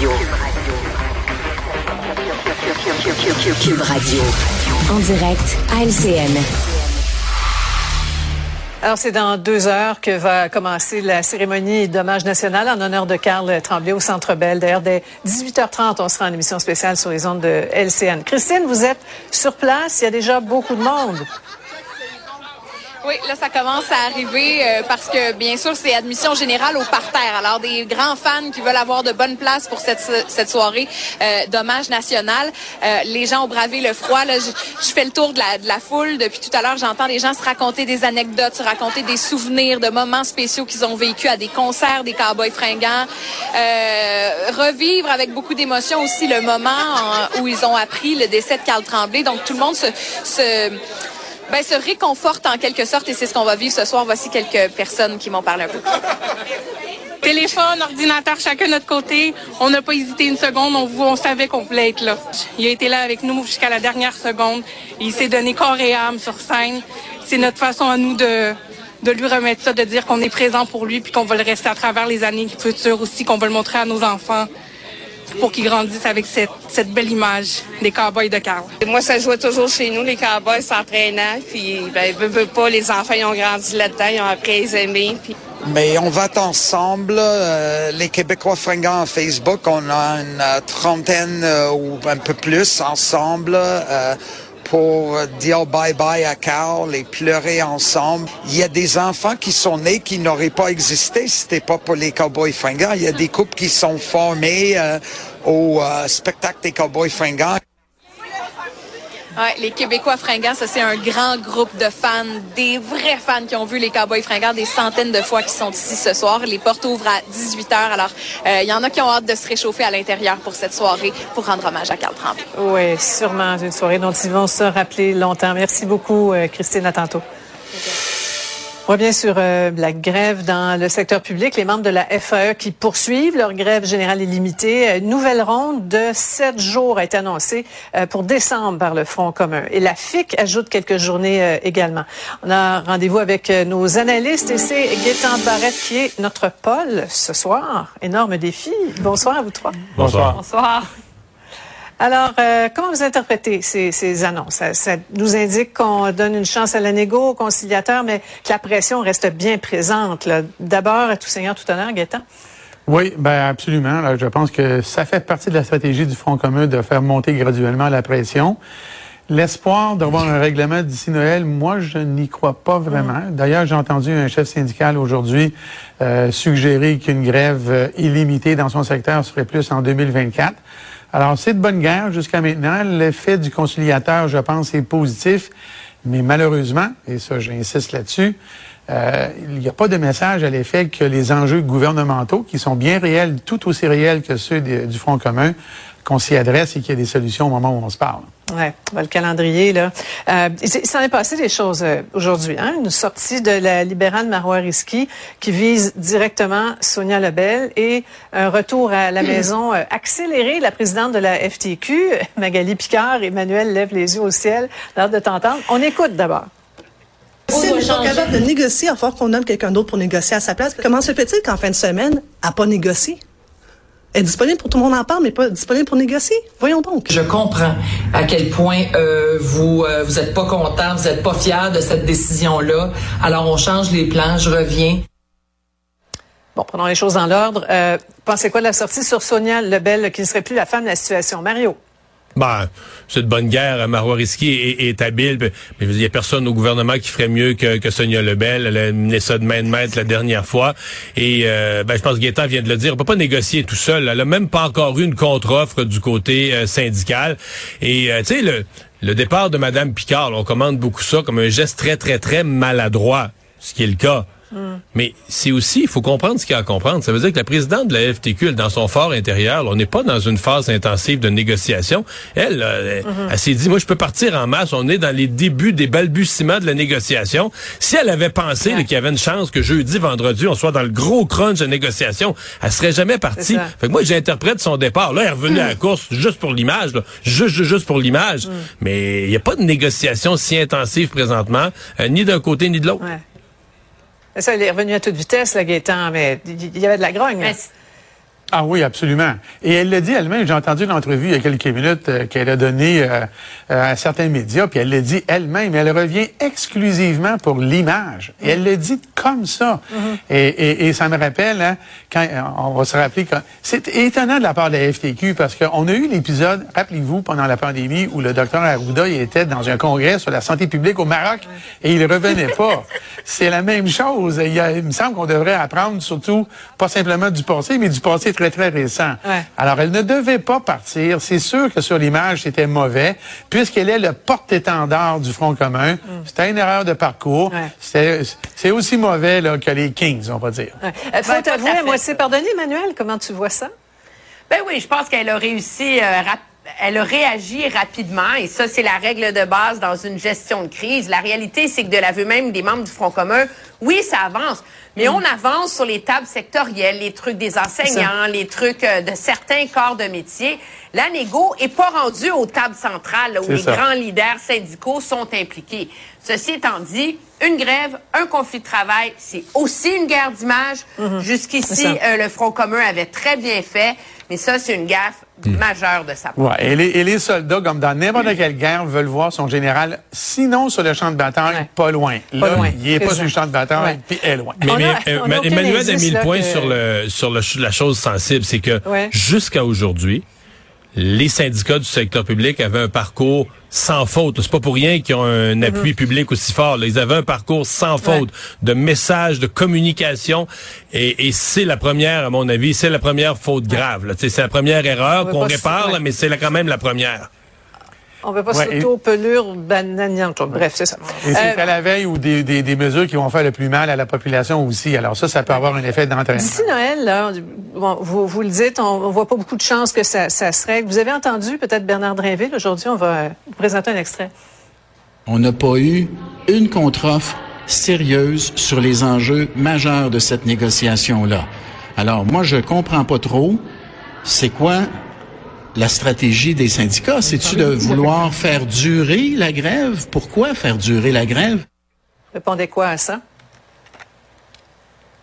Radio. Cube Radio. En direct à LCN. Alors, c'est dans deux heures que va commencer la cérémonie d'hommage national en honneur de Carl Tremblay au Centre Bell. D'ailleurs, dès 18h30, on sera en émission spéciale sur les ondes de LCN. Christine, vous êtes sur place. Il y a déjà beaucoup de monde. Oui, là, ça commence à arriver euh, parce que, bien sûr, c'est admission générale au parterre. Alors, des grands fans qui veulent avoir de bonnes places pour cette, cette soirée euh, d'hommage national. Euh, les gens ont bravé le froid. Là, je, fais le tour de la, de la foule. Depuis tout à l'heure, j'entends les gens se raconter des anecdotes, se raconter des souvenirs de moments spéciaux qu'ils ont vécu à des concerts des Cowboys fringants. revivre avec beaucoup d'émotion aussi le moment où ils ont appris le décès de Carl Tremblay. Donc, tout le monde se... se ben, se réconforte en quelque sorte et c'est ce qu'on va vivre ce soir. Voici quelques personnes qui m'ont parlé un peu. Téléphone, ordinateur, chacun de notre côté. On n'a pas hésité une seconde. On, on savait qu'on voulait être là. Il a été là avec nous jusqu'à la dernière seconde. Il s'est donné corps et âme sur scène. C'est notre façon à nous de, de lui remettre ça, de dire qu'on est présent pour lui puis qu'on va le rester à travers les années futures aussi, qu'on va le montrer à nos enfants pour qu'ils grandissent avec cette, cette, belle image des cowboys de Carl. Moi, ça jouait toujours chez nous, les cowboys s'entraînant, puis ben, veut, pas, les enfants, ils ont grandi là-dedans, ils ont appris à les aimer. Puis... Mais on va ensemble, euh, les Québécois fringants en Facebook, on a une euh, trentaine euh, ou un peu plus ensemble. Euh, pour dire bye-bye à Carl et pleurer ensemble. Il y a des enfants qui sont nés qui n'auraient pas existé si c'était pas pour les Cowboys fringants. Il y a des couples qui sont formés euh, au euh, spectacle des Cowboys fringants. Ouais, les Québécois fringants, ça c'est un grand groupe de fans, des vrais fans qui ont vu les Cowboys fringants des centaines de fois qui sont ici ce soir. Les portes ouvrent à 18 h Alors, il euh, y en a qui ont hâte de se réchauffer à l'intérieur pour cette soirée pour rendre hommage à Carl Tremblay. Oui, sûrement une soirée dont ils vont se rappeler longtemps. Merci beaucoup, euh, Christine. À tantôt. Revient sur euh, la grève dans le secteur public. Les membres de la FAE qui poursuivent leur grève générale illimitée. Une nouvelle ronde de sept jours a été annoncée euh, pour décembre par le Front commun. Et la FIC ajoute quelques journées euh, également. On a rendez-vous avec nos analystes et c'est Gaétan Barrette qui est notre Paul ce soir. Énorme défi. Bonsoir à vous trois. Bonsoir. Bonsoir. Alors, euh, comment vous interprétez ces, ces annonces? Ça, nous indique qu'on donne une chance à la négo, au conciliateur, mais que la pression reste bien présente. D'abord, à tout seigneur, tout honneur, Gaëtan. Oui, ben absolument. je pense que ça fait partie de la stratégie du Front commun de faire monter graduellement la pression. L'espoir d'avoir un règlement d'ici Noël, moi, je n'y crois pas vraiment. Mm. D'ailleurs, j'ai entendu un chef syndical aujourd'hui euh, suggérer qu'une grève euh, illimitée dans son secteur serait plus en 2024. Alors, c'est de bonne guerre jusqu'à maintenant. L'effet du conciliateur, je pense, est positif. Mais malheureusement, et ça, j'insiste là-dessus, euh, il n'y a pas de message à l'effet que les enjeux gouvernementaux, qui sont bien réels, tout aussi réels que ceux du Front commun, qu'on s'y adresse et qu'il y ait des solutions au moment où on se parle. Ouais, le calendrier là. Euh, il s'en est passé des choses euh, aujourd'hui. Hein? Une sortie de la libérale Marois Risky qui vise directement Sonia Lebel et un retour à la maison euh, accéléré. La présidente de la FTQ, Magali Picard, Emmanuel lève les yeux au ciel. L'heure de t'entendre. On écoute d'abord. Si elle n'est pas capable de négocier, il va falloir qu'on nomme quelqu'un d'autre pour négocier à sa place. Comment se fait-il qu'en fin de semaine, elle n'a pas négocié? est disponible pour tout le monde en parle, mais pas disponible pour négocier? Voyons donc. Je comprends à quel point euh, vous euh, vous êtes pas content, vous êtes pas fier de cette décision-là. Alors on change les plans. Je reviens. Bon, prenons les choses dans l'ordre. Euh, pensez quoi de la sortie sur Sonia Lebel, qui ne serait plus la femme de la situation? Mario. Ben, c'est de bonne guerre. Marois Risky est, est, habile, mais il n'y a personne au gouvernement qui ferait mieux que, que Sonia Lebel. Elle a mené ça de main de maître la dernière fois. Et euh, ben, je pense que Gaétan vient de le dire. On peut pas négocier tout seul. Elle a même pas encore eu une contre-offre du côté euh, syndical. Et euh, tu sais, le, le départ de Mme Picard, on commande beaucoup ça comme un geste très, très, très maladroit, ce qui est le cas. Mais c'est aussi, il faut comprendre ce qu'il y a à comprendre. Ça veut dire que la présidente de la FTQ, dans son fort intérieur, on n'est pas dans une phase intensive de négociation. Elle, elle, s'est dit, moi, je peux partir en masse. On est dans les débuts des balbutiements de la négociation. Si elle avait pensé qu'il y avait une chance que jeudi, vendredi, on soit dans le gros crunch de négociation, elle serait jamais partie. Fait que moi, j'interprète son départ. Là, elle est revenue à la course juste pour l'image, juste, juste, pour l'image. Mais il n'y a pas de négociation si intensive présentement, euh, ni d'un côté ni de l'autre. Ça, il est revenu à toute vitesse, la Gaétan, mais il y avait de la grogne. Ah oui, absolument. Et elle l'a dit elle-même, j'ai entendu l'entrevue il y a quelques minutes euh, qu'elle a donnée euh, euh, à certains médias, puis elle l'a dit elle-même, elle revient exclusivement pour l'image. Et elle le dit comme ça. Mm-hmm. et, et, et, ça me rappelle, hein, quand on va se rappeler, quand, c'est étonnant de la part de la FTQ parce qu'on a eu l'épisode, rappelez-vous, pendant la pandémie, où le docteur Arruda il était dans un congrès sur la santé publique au Maroc et il revenait pas. c'est la même chose. Il, a, il me semble qu'on devrait apprendre surtout, pas simplement du passé, mais du passé très, très récent. Ouais. Alors, elle ne devait pas partir. C'est sûr que sur l'image, c'était mauvais, puisqu'elle est le porte-étendard du Front commun. C'était une erreur de parcours. Ouais. C'est aussi mauvais là, que les Kings, on va dire. Ouais. Euh, faut Ben, t'avouer, moi, c'est pardonné, Emmanuel, comment tu vois ça? Ben oui, je pense qu'elle a réussi, euh, rap- elle a réagi rapidement et ça, c'est la règle de base dans une gestion de crise. La réalité, c'est que de l'aveu même des membres du Front commun, oui, ça avance, mais Mm. on avance sur les tables sectorielles, les trucs des enseignants, les trucs euh, de certains corps de métier. La négo est pas rendue aux tables centrales là, où les ça. grands leaders syndicaux sont impliqués. Ceci étant dit, une grève, un conflit de travail, c'est aussi une guerre d'image. C'est Jusqu'ici, euh, le Front commun avait très bien fait, mais ça, c'est une gaffe majeure de sa part. Ouais. Et, les, et les soldats, comme dans n'importe quelle guerre, veulent voir son général, sinon sur le champ de bataille, Ouais. pas loin. Pas Là, loin, il est pas sur le champ de bataille, Ouais. puis est loin. Mais, a- euh, Emmanuel a mis le point que- sur le sur le, la chose sensible, c'est que Ouais. jusqu'à aujourd'hui, les syndicats du secteur public avaient un parcours sans faute. C'est pas pour rien qu'ils ont un Mm-hmm. appui public aussi fort. là. Ils avaient un parcours sans faute de messages, de communication, et, et c'est la première, à mon avis, c'est la première faute grave. C'est la première erreur qu'on répare, là, mais c'est quand même la première. On veut pas Ouais, s'auto-pelure bananiante. Bref, c'est ça. Et c'est Euh, à la veille ou des, des, des mesures qui vont faire le plus mal à la population aussi. Alors ça, ça peut avoir un effet d'entraînement. D'ici Noël, là, bon, vous, vous le dites, on, on voit pas beaucoup de chances que ça, ça se règle. Vous avez entendu peut-être Bernard Drinville. Aujourd'hui, on va euh, vous présenter un extrait. On n'a pas eu une contre-offre sérieuse sur les enjeux majeurs de cette négociation-là. Alors, moi, je comprends pas trop c'est quoi la stratégie des syndicats. C'est-tu de vouloir faire durer la grève? Pourquoi faire durer la grève? Répondez quoi à ça?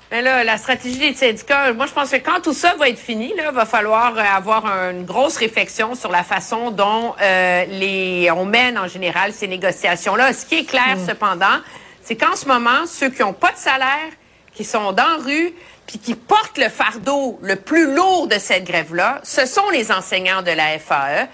Mais là, la stratégie des syndicats, moi, je pense que quand tout ça va être fini, là, va falloir euh, avoir une grosse réflexion sur la façon dont euh, les, on mène en général ces négociations-là. Ce qui est clair, cependant, c'est qu'en ce moment, ceux qui n'ont pas de salaire, qui sont dans la rue, puis qui portent le fardeau le plus lourd de cette grève-là, ce sont les enseignants de la FAE.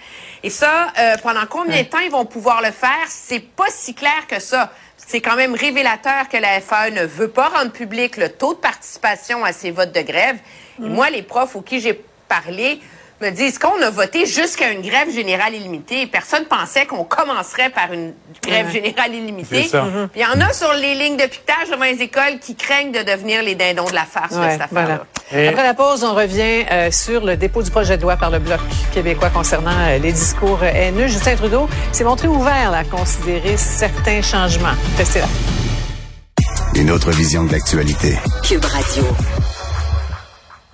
Et ça, euh, pendant combien de temps ils vont pouvoir le faire, c'est pas si clair que ça. C'est quand même révélateur que la FAE ne veut pas rendre public le taux de participation à ces votes de grève. Et moi, les profs auxquels j'ai parlé me disent qu'on a voté jusqu'à une grève générale illimitée. Personne pensait qu'on commencerait par une grève générale illimitée. C'est ça. Puis Il y en a sur les lignes de piquetage devant les écoles qui craignent de devenir les dindons de la farce Ouais, cette affaire-là. voilà. Et- Après la pause, on revient euh, sur le dépôt du projet de loi par le Bloc québécois concernant euh, les discours euh, haineux. Justin Trudeau s'est montré ouvert là, à considérer certains changements. Restez là. Une autre vision de l'actualité. Cube Radio.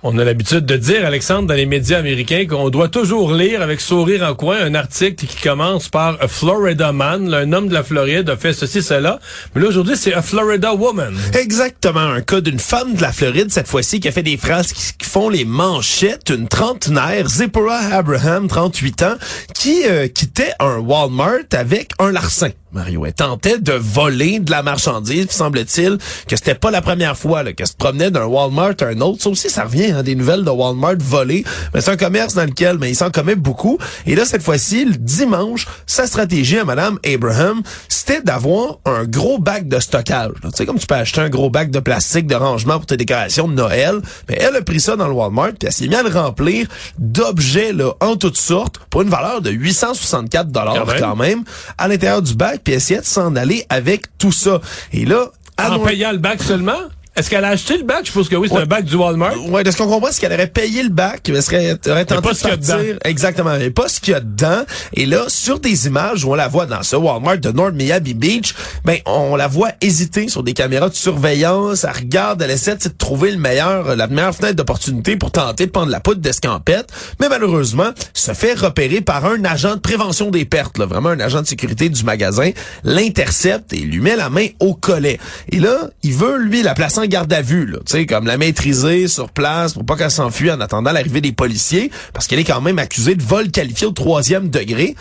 On a l'habitude de dire, Alexandre, dans les médias américains, qu'on doit toujours lire avec sourire en coin un article qui commence par A Florida Man, là, un homme de la Floride a fait ceci, cela. Mais là, aujourd'hui, c'est A Florida Woman. Exactement, un cas d'une femme de la Floride cette fois-ci qui a fait des phrases qui, font les manchettes, une trentenaire, Zipporah Abraham, 38 ans, qui euh, quittait un Walmart avec un larcin. Mario, elle tentait de voler de la marchandise, semble-t-il que c'était pas la première fois là, qu'elle se promenait d'un Walmart à un autre. Ça aussi, ça revient, hein, des nouvelles de Walmart volées. Mais c'est un commerce dans lequel mais il s'en commet beaucoup. Et là, cette fois-ci, le dimanche, sa stratégie à Madame Abraham, c'était d'avoir un gros bac de stockage. Tu sais, comme tu peux acheter un gros bac de plastique de rangement pour tes décorations de Noël. Mais elle a pris ça dans le Walmart, puis elle s'est mise à le remplir d'objets là, en toutes sortes pour une valeur de 864 dollars quand même à l'intérieur du bac, puis de s'en aller avec tout ça. Et là, En payant le bac seulement? Est-ce qu'elle a acheté le bac? Je suppose que oui, c'est Ouais. un bac du Walmart. Ouais, de ce qu'on comprend, c'est qu'elle aurait payé le bac, mais serait, aurait tenté pas de ce qu'il y a partir. dedans. Exactement, mais pas ce qu'il y a dedans. Et là, sur des images où on la voit dans ce Walmart de North Miami Beach, ben, on la voit hésiter sur des caméras de surveillance. Elle regarde, elle essaie de trouver le meilleur, la meilleure fenêtre d'opportunité pour tenter de prendre la poudre d'escampette. Mais malheureusement, se fait repérer par un agent de prévention des pertes, là, vraiment un agent de sécurité du magasin, l'intercepte et lui met la main au collet. Et là, il veut, lui, la placer en garde à vue, là, tu sais, comme la maîtriser sur place pour pas qu'elle s'enfuit en attendant l'arrivée des policiers, parce qu'elle est quand même accusée de vol qualifié au troisième degré.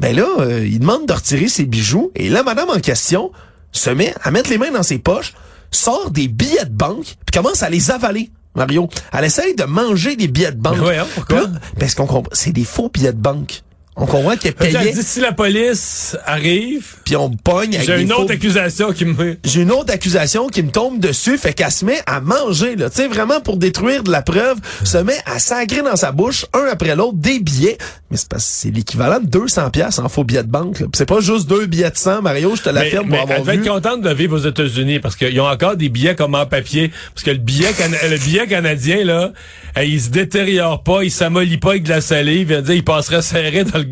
Ben là, euh, il demande de retirer ses bijoux, et la madame en question se met à mettre les mains dans ses poches, sort des billets de banque, puis commence à les avaler. Mario, elle essaye de manger des billets de banque. Voyons, pourquoi? Là, parce qu'on comprend, c'est des faux billets de banque. On comprend qu'elle Elle payait, dit, si la police arrive, puis on pogne avec j'ai une faux autre accusation qui me... j'ai une autre accusation qui me tombe dessus, fait qu'elle se met à manger, là, tu sais, vraiment pour détruire de la preuve, se met à sacrer dans sa bouche, un après l'autre, des billets. Mais c'est parce que c'est l'équivalent de 200 pièces en faux billets de banque. C'est pas juste deux billets de 100, Mario, je te l'affirme pour mais avoir elle vu. être contente de vivre aux États-Unis parce qu'ils ont encore des billets comme en papier. Parce que le billet, cana- le billet canadien, là, euh, il se détériore pas, il s'amollit pas avec de la salive. Il, il passerait serré dans le,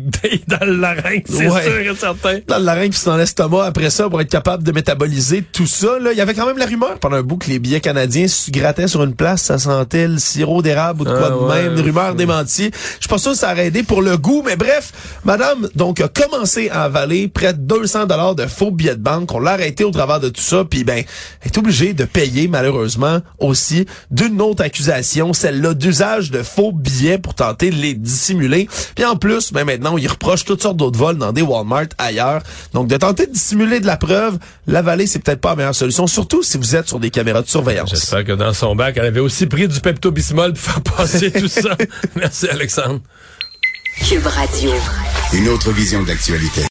dans le larynx, c'est Ouais. sûr et certain. Dans le larynx puis dans l'estomac après ça pour être capable de métaboliser tout ça. Là. Il y avait quand même la rumeur pendant un bout que les billets canadiens se grattaient sur une place, ça sentait le sirop d'érable ou de quoi Ah, de ouais, même. Une rumeur démentie. Je suis pas sûr que ça aurait aidé pour le goût, mais bref, madame donc a commencé à avaler près de 200 dollars de faux billets de banque. On l'a arrêté au travers de tout ça, puis ben elle est obligée de payer malheureusement aussi d'une autre accusation, celle-là d'usage de faux billets pour tenter de les dissimuler. Puis en plus, ben maintenant, on y reproche toutes sortes d'autres vols dans des Walmart ailleurs. Donc de tenter de dissimuler de la preuve, l'avaler, c'est peut-être pas la meilleure solution, surtout si vous êtes sur des caméras de surveillance. J'espère que dans son bac, elle avait aussi pris du Pepto-Bismol pour faire passer tout ça. Merci, Alexandre. Cube Radio. Une autre vision de l'actualité.